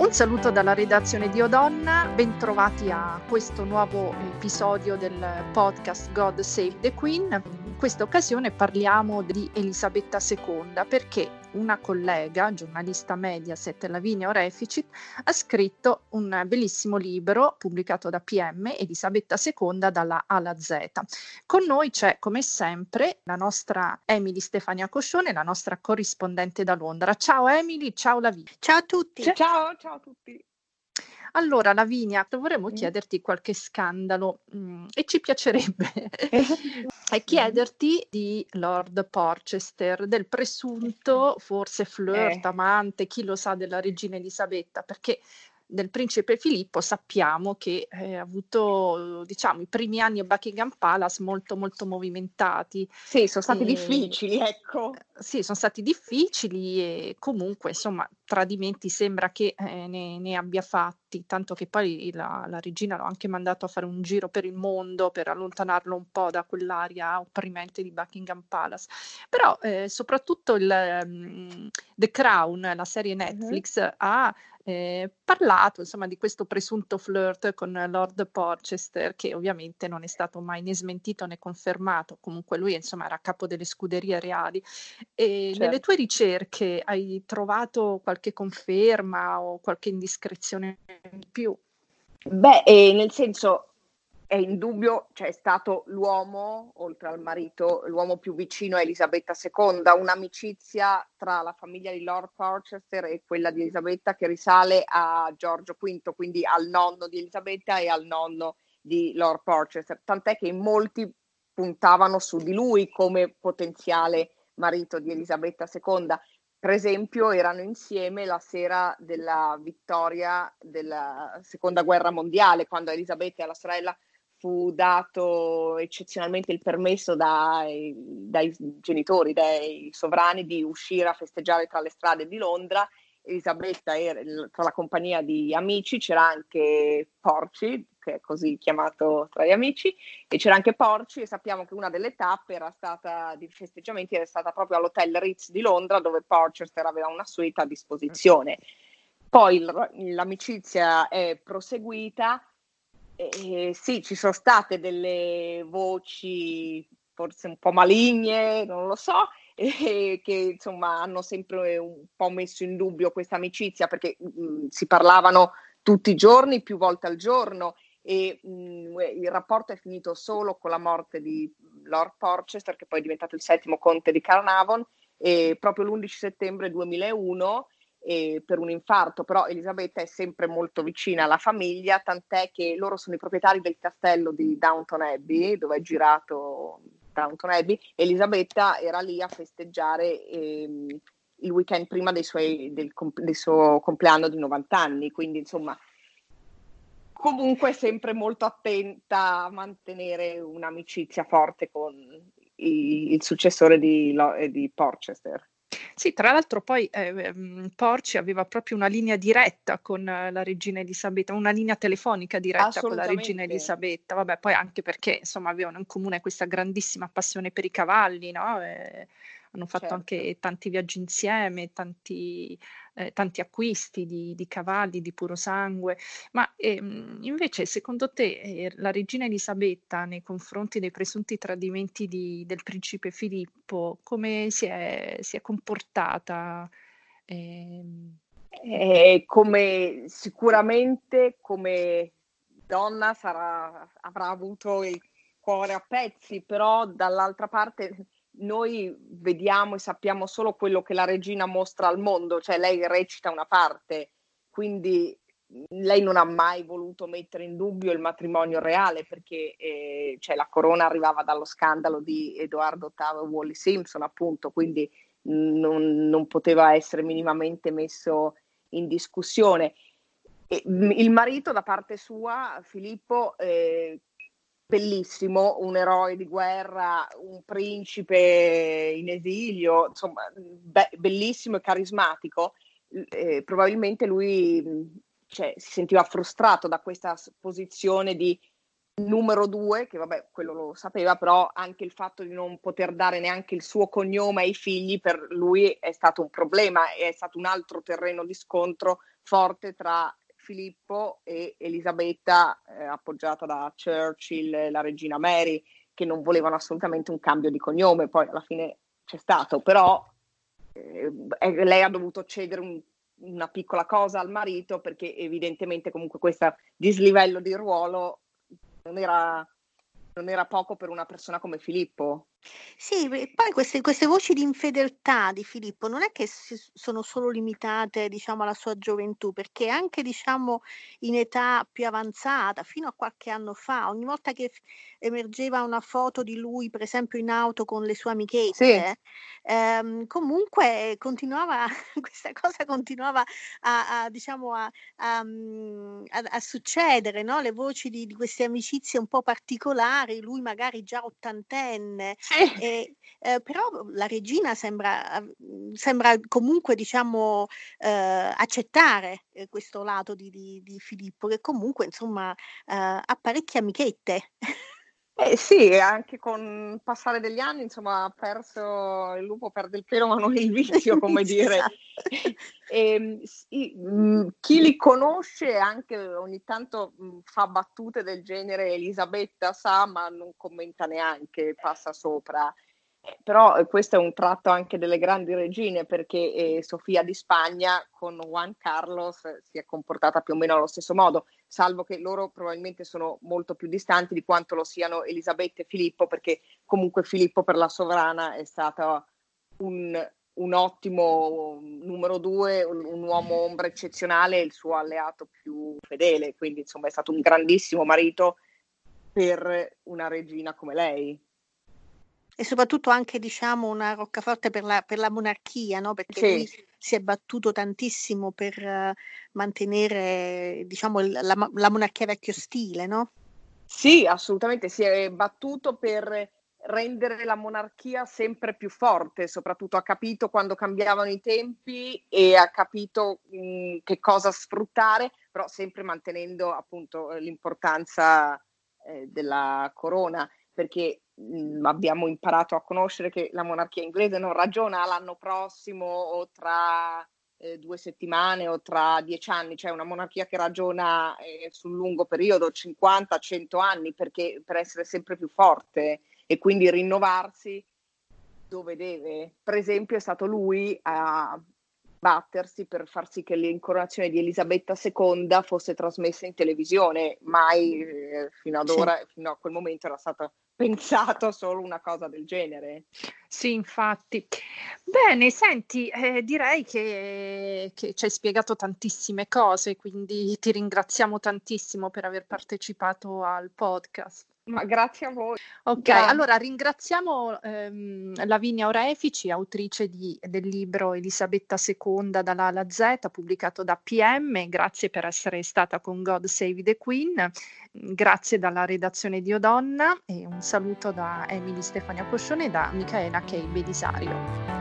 Un saluto dalla redazione di Odonna, bentrovati a questo nuovo episodio del podcast God Save the Queen. In questa occasione parliamo di Elisabetta II perché una collega, giornalista Mediaset, Lavinia Oreficit, ha scritto un bellissimo libro pubblicato da PM, Elisabetta II dalla A alla Z. Con noi c'è come sempre la nostra Emily Stefania Coscione, la nostra corrispondente da Londra. Ciao Emily, ciao Lavinia. Ciao a tutti. Ciao, ciao a tutti. Allora, Lavinia, vorremmo mm. chiederti qualche scandalo mh, mm, e ci piacerebbe chiederti di Lord Porchester, del presunto forse flirt, eh. amante, chi lo sa, della regina Elisabetta, perché del principe Filippo sappiamo che eh, ha avuto diciamo i primi anni a Buckingham Palace molto molto movimentati. Sì, sono stati e, difficili, ecco. Sì, sono stati difficili e comunque insomma tradimenti sembra che eh, ne, ne, abbia fatti, tanto che poi la, la, regina l'ha anche mandato a fare un giro per il mondo per allontanarlo un po' da quell'aria opprimente di Buckingham Palace. Però eh, soprattutto il um, The Crown, la serie Netflix, uh-huh. ha eh, parlato insomma di questo presunto flirt con Lord Porchester che ovviamente non è stato mai né smentito né confermato, comunque lui insomma era capo delle scuderie reali. E certo. nelle tue ricerche hai trovato qualche conferma o qualche indiscrezione in più? Beh, eh, nel senso è indubbio, cioè, è stato l'uomo, oltre al marito, l'uomo più vicino a Elisabetta II, un'amicizia tra la famiglia di Lord Porchester e quella di Elisabetta che risale a Giorgio V, quindi al nonno di Elisabetta e al nonno di Lord Porchester, tant'è che molti puntavano su di lui come potenziale marito di Elisabetta II. Per esempio, erano insieme la sera della vittoria della seconda guerra mondiale, quando Elisabetta e la sorella fu dato eccezionalmente il permesso dai, dai, genitori, dai sovrani di uscire a festeggiare tra le strade di Londra. Elisabetta era tra la compagnia di amici, c'era anche Porci, che è così chiamato tra gli amici, e c'era anche Porci e sappiamo che una delle tappe era stata, di festeggiamenti era stata proprio all'hotel Ritz di Londra dove Porchester aveva una suite a disposizione. Poi l'amicizia è proseguita eh, sì, ci sono state delle voci forse un po' maligne, non lo so, eh, che insomma hanno sempre un po' messo in dubbio questa amicizia perché mh, mm, si parlavano tutti i giorni, più volte al giorno e mh, mm, il rapporto è finito solo con la morte di Lord Porchester, che poi è diventato il settimo conte di Carnavon, e proprio l'11 settembre 2001 eh, per un infarto, però Elisabetta è sempre molto vicina alla famiglia, tant'è che loro sono i proprietari del castello di Downton Abbey, dove è girato Downton Abbey, Elisabetta era lì a festeggiare ehm, il weekend prima suoi, del, del suo compleanno di 90 anni, quindi insomma comunque sempre molto attenta a mantenere un'amicizia forte con i, il successore di, di Porchester. Sì, tra l'altro poi eh, ehm, Porci aveva proprio una linea diretta con la regina Elisabetta, una linea telefonica diretta con la regina Elisabetta, vabbè, poi anche perché insomma avevano in comune questa grandissima passione per i cavalli, no? E hanno fatto certo. anche tanti viaggi insieme, tanti, eh, tanti acquisti di, di, cavalli di puro sangue. Ma ehm, invece, secondo te, eh, la regina Elisabetta, nei confronti dei presunti tradimenti di, del principe Filippo, come si è, si è comportata? Eh, eh, come sicuramente come donna sarà, avrà avuto il cuore a pezzi, però dall'altra parte noi vediamo e sappiamo solo quello che la regina mostra al mondo, cioè lei recita una parte, quindi lei non ha mai voluto mettere in dubbio il matrimonio reale perché eh, cioè, la corona arrivava dallo scandalo di Edoardo VIII e Wally Simpson, appunto, quindi non, non poteva essere minimamente messo in discussione. E, il marito, da parte sua, Filippo, eh, bellissimo, un eroe di guerra, un principe in esilio, insomma, be- bellissimo e carismatico. Eh, probabilmente lui cioè, si sentiva frustrato da questa posizione di numero due, che vabbè, quello lo sapeva, però anche il fatto di non poter dare neanche il suo cognome ai figli per lui è stato un problema è stato un altro terreno di scontro forte tra Filippo e Elisabetta, eh, appoggiata da Churchill, la regina Mary, che non volevano assolutamente un cambio di cognome, poi alla fine c'è stato, però eh, lei ha dovuto cedere un, una piccola cosa al marito perché evidentemente comunque questo dislivello di ruolo non era non era poco per una persona come Filippo. Sì, poi queste, queste voci di infedeltà di Filippo non è che sono solo limitate, diciamo, alla sua gioventù, perché anche, diciamo, in età più avanzata, fino a qualche anno fa, ogni volta che emergeva una foto di lui, per esempio in auto con le sue amichette, sì. ehm, comunque continuava, questa cosa continuava a, a diciamo, a, a, mm, a succedere, no? Le voci di, di queste amicizie un po' particolari, lui magari già ottantenne e, eh, però la regina sembra, sembra comunque diciamo, eh, accettare eh, questo lato di, di, di, Filippo, che comunque insomma eh, ha parecchie amichette. Eh sì, anche con il passare degli anni, insomma, ha perso il lupo perde il pelo, ma non il vizio, come dire. esatto. e, ehm, sì, mm, chi li conosce anche ogni tanto mm, fa battute del genere Elisabetta sa, ma non commenta neanche, passa sopra. Eh, però eh, questo è un tratto anche delle grandi regine perché eh, Sofia di Spagna con Juan Carlos si è comportata più o meno allo stesso modo, salvo che loro probabilmente sono molto più distanti di quanto lo siano Elisabetta e Filippo perché comunque Filippo per la sovrana è stato un, un ottimo numero due, un, un uomo ombra eccezionale il suo alleato più fedele, quindi insomma è stato un grandissimo marito per una regina come lei e soprattutto anche diciamo una roccaforte per la, per la monarchia, no? perché sì. lui si è battuto tantissimo per uh, mantenere diciamo, la, la, monarchia vecchio stile, no? Sì, assolutamente, si è battuto per rendere la monarchia sempre più forte, soprattutto ha capito quando cambiavano i tempi e ha capito mh, che cosa sfruttare, però sempre mantenendo appunto l'importanza eh, della corona perché mh, mm, abbiamo imparato a conoscere che la monarchia inglese non ragiona l'anno prossimo o tra eh, due settimane o tra dieci anni, cioè una monarchia che ragiona eh, sul lungo periodo, 50-100 anni, perché, per essere sempre più forte e quindi rinnovarsi dove deve. Per esempio è stato lui a battersi per far sì che l'incoronazione di Elisabetta II fosse trasmessa in televisione, mai eh, fino ad ora, sì. fino a quel momento era stata pensato solo una cosa del genere. Sì, infatti. Bene, senti, eh, direi che, che, ci hai spiegato tantissime cose, quindi ti ringraziamo tantissimo per aver partecipato al podcast. Ma grazie a voi. Ok, Grazie. allora ringraziamo ehm, Lavinia Orefici, autrice di, del libro Elisabetta II dalla A alla Z, pubblicato da PM. Grazie per essere stata con God Save the Queen. Grazie dalla redazione di Odonna e un saluto da Emily Stefania Coscione e da Michaela Kei Belisario.